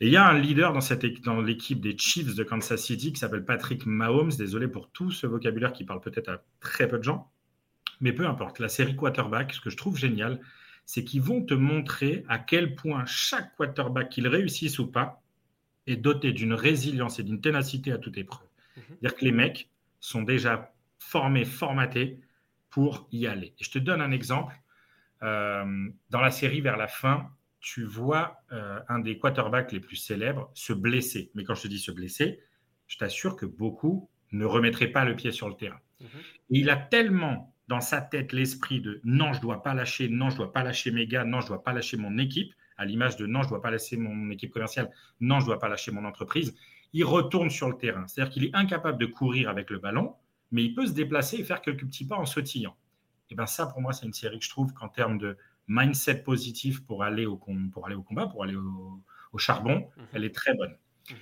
Et il y a un leader dans, cette, dans l'équipe des Chiefs de Kansas City qui s'appelle Patrick Mahomes. Désolé pour tout ce vocabulaire qui parle peut-être à très peu de gens. Mais peu importe. La série quarterback, ce que je trouve génial, c'est qu'ils vont te montrer à quel point chaque quarterback, qu'il réussisse ou pas, est doté d'une résilience et d'une ténacité à toute épreuve. Mhm. C'est-à-dire que les mecs sont déjà formés, formatés pour y aller. Et je te donne un exemple. Euh, dans la série, vers la fin, tu vois euh, un des quarterbacks les plus célèbres se blesser. Mais quand je te dis se blesser, je t'assure que beaucoup ne remettraient pas le pied sur le terrain. Mhm. Et il a tellement dans sa tête l'esprit de non, je ne dois pas lâcher, non, je ne dois pas lâcher mes gars, non, je ne dois pas lâcher mon équipe, à l'image de non, je ne dois pas lâcher mon équipe commerciale, non, je ne dois pas lâcher mon entreprise. Il retourne sur le terrain. C'est-à-dire qu'il est incapable de courir avec le ballon, mais il peut se déplacer et faire quelques petits pas en sautillant. Et bien ça, pour moi, c'est une série que je trouve qu'en termes de mindset positif pour aller au, pour aller au combat, pour aller au, charbon, mhm. elle est très bonne. Mhm.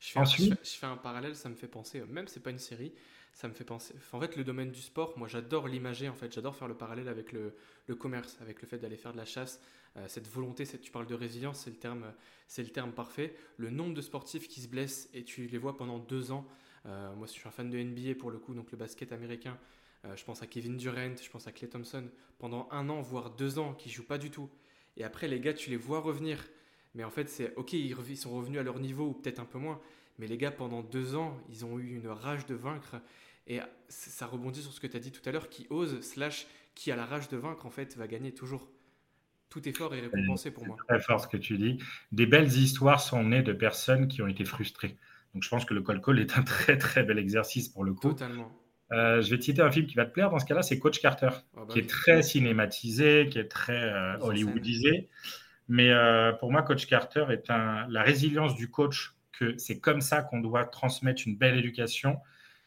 Je, fais Ensuite, un, je, fais, un parallèle, ça me fait penser, même c'est pas une série, ça me fait penser. En fait, le domaine du sport, moi j'adore l'imager, en fait, j'adore faire le parallèle avec le, le commerce, avec le fait d'aller faire de la chasse, euh, cette volonté, cette, tu parles de résilience, c'est le, terme, le terme parfait. Le nombre de sportifs qui se blessent et tu les vois pendant deux ans, euh, moi je suis un fan de NBA pour le coup, donc le basket américain, euh, je pense à Kevin Durant, je pense à Clay Thompson, pendant un an, voire deux ans, qui jouent pas du tout. Et après, les gars, tu les vois revenir. Mais en fait, c'est ok, ils sont revenus à leur niveau, ou peut-être un peu moins. Mais les gars, pendant deux ans, ils ont eu une rage de vaincre. Et ça rebondit sur ce que tu as dit tout à l'heure, qui ose, slash, qui a la rage de vaincre, en fait, va gagner toujours. Tout effort est récompensé pour moi. Très fort ce que tu dis. Des belles histoires sont nées de personnes qui ont été frustrées. Donc je pense que le call-call est un très très bel exercice pour le coup. Totalement. Euh, je vais te citer un film qui va te plaire. Dans ce cas-là, c'est Coach Carter, ah bah qui est très cinématisé, qui est très euh, hollywoodisé. Mais euh, pour moi, Coach Carter est un, la résilience du coach, que c'est comme ça qu'on doit transmettre une belle éducation.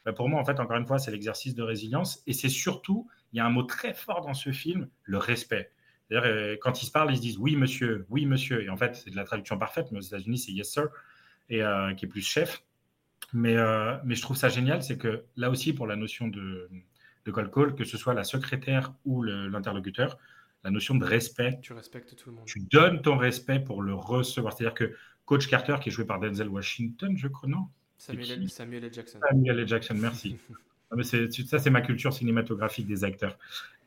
Bah, pour moi, en fait, encore une fois, c'est l'exercice de résilience. Et c'est surtout, il y a un mot très fort dans ce film, le respect. D'ailleurs, quand ils se parlent, ils se disent oui, monsieur, oui, monsieur. Et en fait, c'est de la traduction parfaite, mais aux États-Unis, c'est yes, sir, et qui est plus chef. Mais, euh, mais je trouve ça génial, c'est que là aussi, pour la notion de, de call call, que ce soit la secrétaire ou l'interlocuteur, la notion de respect. Tu respectes tout le monde. Tu donnes ton respect pour le recevoir. C'est-à-dire que Coach Carter, qui est joué par Denzel Washington, je crois, non? Samuel, Samuel L. Jackson. Samuel L. Jackson, merci. Ah, ça, c'est ma culture cinématographique des acteurs.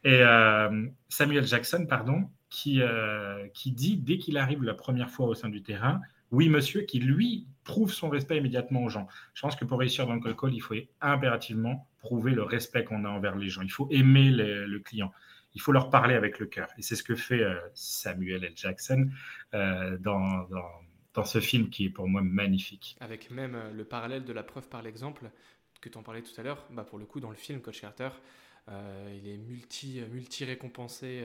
Et euh, Samuel Jackson, pardon, qui, euh, qui dit, dès qu'il arrive la première fois au sein du terrain, oui, monsieur, qui lui prouve son respect immédiatement aux gens. Je pense que pour réussir dans le call call, il faut impérativement prouver le respect qu'on a envers les gens. Il faut aimer le client. Il faut leur parler avec le cœur. Et c'est ce que fait euh, Samuel L. Jackson euh, dans, dans, ce film qui est pour moi magnifique. Avec même euh, le parallèle de la preuve par l'exemple que tu en parlais tout à l'heure. Bah pour le coup, dans le film, Coach Carter, il est multi, multi récompensé.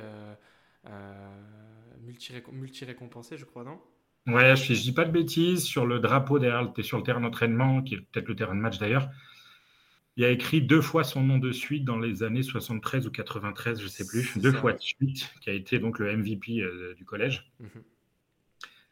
multi, multi récompensé, je crois, non? Ouais, je, ne dis pas de bêtises. Sur le drapeau derrière, tu es sur le terrain d'entraînement, qui est peut-être le terrain de match d'ailleurs. Il a écrit deux fois son nom de suite dans les années 73 ou 93, je ne sais plus, deux fois de suite, qui a été donc le MVP euh, du collège. Mhm.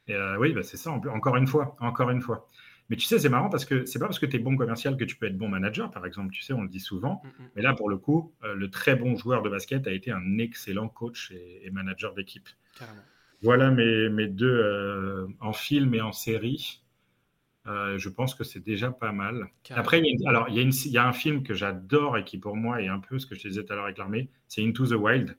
Et euh, oui, bah, c'est ça, encore une fois, encore une fois. Mais tu sais, c'est marrant parce que c'est pas parce que tu es bon commercial que tu peux être bon manager, par exemple. Tu sais, on le dit souvent. Mhm. Mais là, pour le coup, euh, le très bon joueur de basket a été un excellent coach et, et manager d'équipe. Carrément. Voilà mes, mes deux euh, en film et en série. Euh, je pense que c'est déjà pas mal. Après, il y, a alors, il, y a il y, a un film que j'adore et qui pour moi est un peu ce que je te disais tout à l'heure avec l'armée, c'est Into the Wild.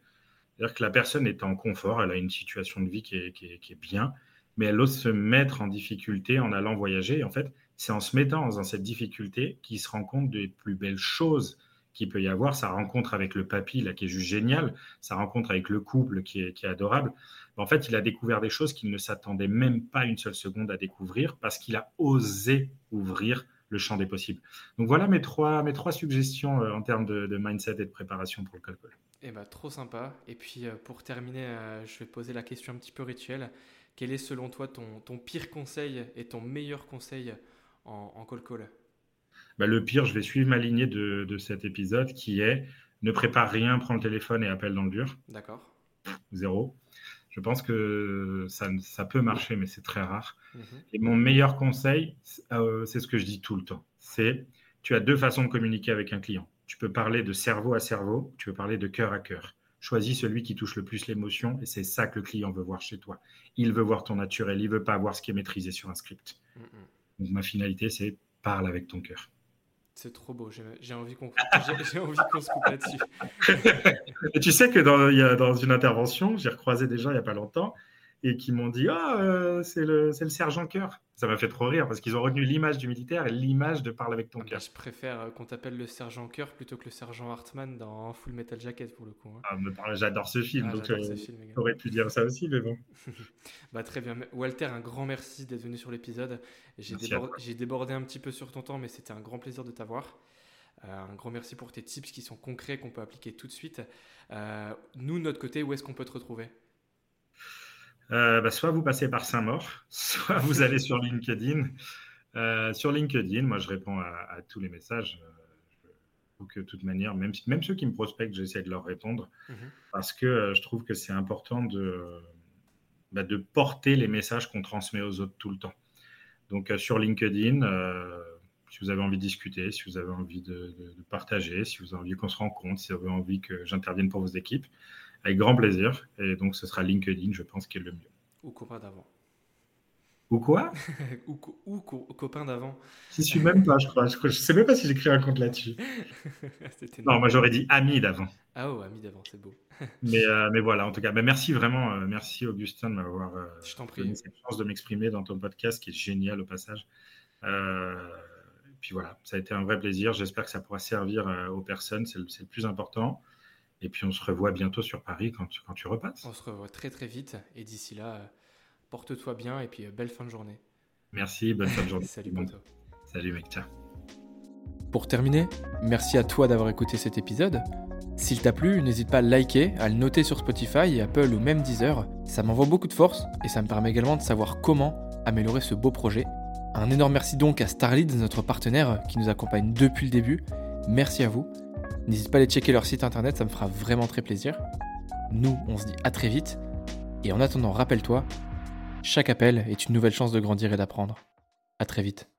C'est-à-dire que la personne est en confort, elle a une situation de vie qui est, qui est, qui est bien, mais elle ose se mettre en difficulté en allant voyager. Et en fait, c'est en se mettant dans cette difficulté qu'il se rend compte des plus belles choses qu'il peut y avoir. Sa rencontre avec le papy, là, qui est juste génial, sa rencontre avec le couple qui est, qui est adorable en fait, il a découvert des choses qu'il ne s'attendait même pas une seule seconde à découvrir parce qu'il a osé ouvrir le champ des possibles. Donc voilà mes trois, mes trois suggestions euh, en termes de, mindset et de préparation pour le call call. Eh ben, trop sympa. Et puis euh, pour terminer, euh, je vais poser la question un petit peu rituelle. Quel est selon toi ton, ton pire conseil et ton meilleur conseil en, en call call bah, le pire, je vais suivre ma lignée de, de, cet épisode qui est ne prépare rien, prends le téléphone et appelle dans le dur. D'accord. Zéro. Je pense que ça, ça peut marcher, mais c'est très rare. Mhm. Et mon meilleur conseil, euh, c'est ce que je dis tout le temps. C'est tu as deux façons de communiquer avec un client. Tu peux parler de cerveau à cerveau, tu peux parler de cœur à cœur. Choisis celui qui touche le plus l'émotion et c'est ça que le client veut voir chez toi. Il veut voir ton naturel, il veut pas voir ce qui est maîtrisé sur un script. Mhm. Donc ma finalité, c'est parle avec ton cœur. C'est trop beau, j'ai envie qu'on se coupe là-dessus. Tu sais que dans, dans une intervention, j'ai recroisé déjà il n'y a pas longtemps, et qui m'ont dit Ah, euh, c'est le, le sergent cœur. Ça m'a fait trop rire parce qu'ils ont retenu l'image du militaire et l'image de parle avec ton ah, cœur. Je préfère euh, qu'on t'appelle le sergent cœur plutôt que le sergent Hartman dans Full Metal Jacket pour le coup. Hein. Ah, j'adore ce film, ah, donc euh, pu dire ça aussi, mais bon. bah, très bien. Walter, un grand merci d'être venu sur l'épisode. J'ai débordé, un petit peu sur ton temps, mais c'était un grand plaisir de t'avoir. Euh, un grand merci pour tes tips qui sont concrets, qu'on peut appliquer tout de suite. Nous, de notre côté, où est-ce qu'on peut te retrouver? Euh, bah, soit vous passez par Saint-Maur, soit vous allez sur LinkedIn. Euh, sur LinkedIn, moi, je réponds à, tous les messages. donc, euh, de toute manière, même, même ceux qui me prospectent, j'essaie de leur répondre mhm. parce que je trouve que c'est important de, bah, de porter les messages qu'on transmet aux autres tout le temps. Donc, sur LinkedIn, si vous avez envie de discuter, si vous avez envie de, de partager, si vous avez envie qu'on se rencontre, si vous avez envie que j'intervienne pour vos équipes, avec grand plaisir. Et donc, ce sera LinkedIn, je pense, qui est le mieux. Ou copain d'avant. Ou quoi? Ou, ou copain d'avant. Je suis même pas, je crois. Je ne sais même pas si j'écris un compte là-dessus. non, moi j'aurais dit ami d'avant. Ah oh, ami d'avant, c'est beau. mais, euh, mais voilà, en tout cas, bah, merci vraiment, euh, merci Augustin de m'avoir euh, donné cette chance de m'exprimer dans ton podcast qui est génial au passage. puis voilà, ça a été un vrai plaisir. J'espère que ça pourra servir aux personnes, c'est le, le, plus important. Et puis on se revoit bientôt sur Paris quand tu, quand tu repasses. On se revoit très très vite. Et d'ici là, porte-toi bien et puis euh, belle fin de journée. Merci, bonne fin de journée. Salut, bon. Salut mec, ciao. Pour terminer, merci à toi d'avoir écouté cet épisode. S'il t'a plu, n'hésite pas à liker, à le noter sur Spotify, Apple ou même Deezer. Ça m'envoie beaucoup de force et ça me permet également de savoir comment améliorer ce beau projet. Un énorme merci donc à Starlead, notre partenaire qui nous accompagne depuis le début. Merci à vous. N'hésite pas à aller checker leur site internet, ça me fera vraiment très plaisir. Nous, on se dit à très vite. Et en attendant, rappelle-toi, chaque appel est une nouvelle chance de grandir et d'apprendre. À très vite.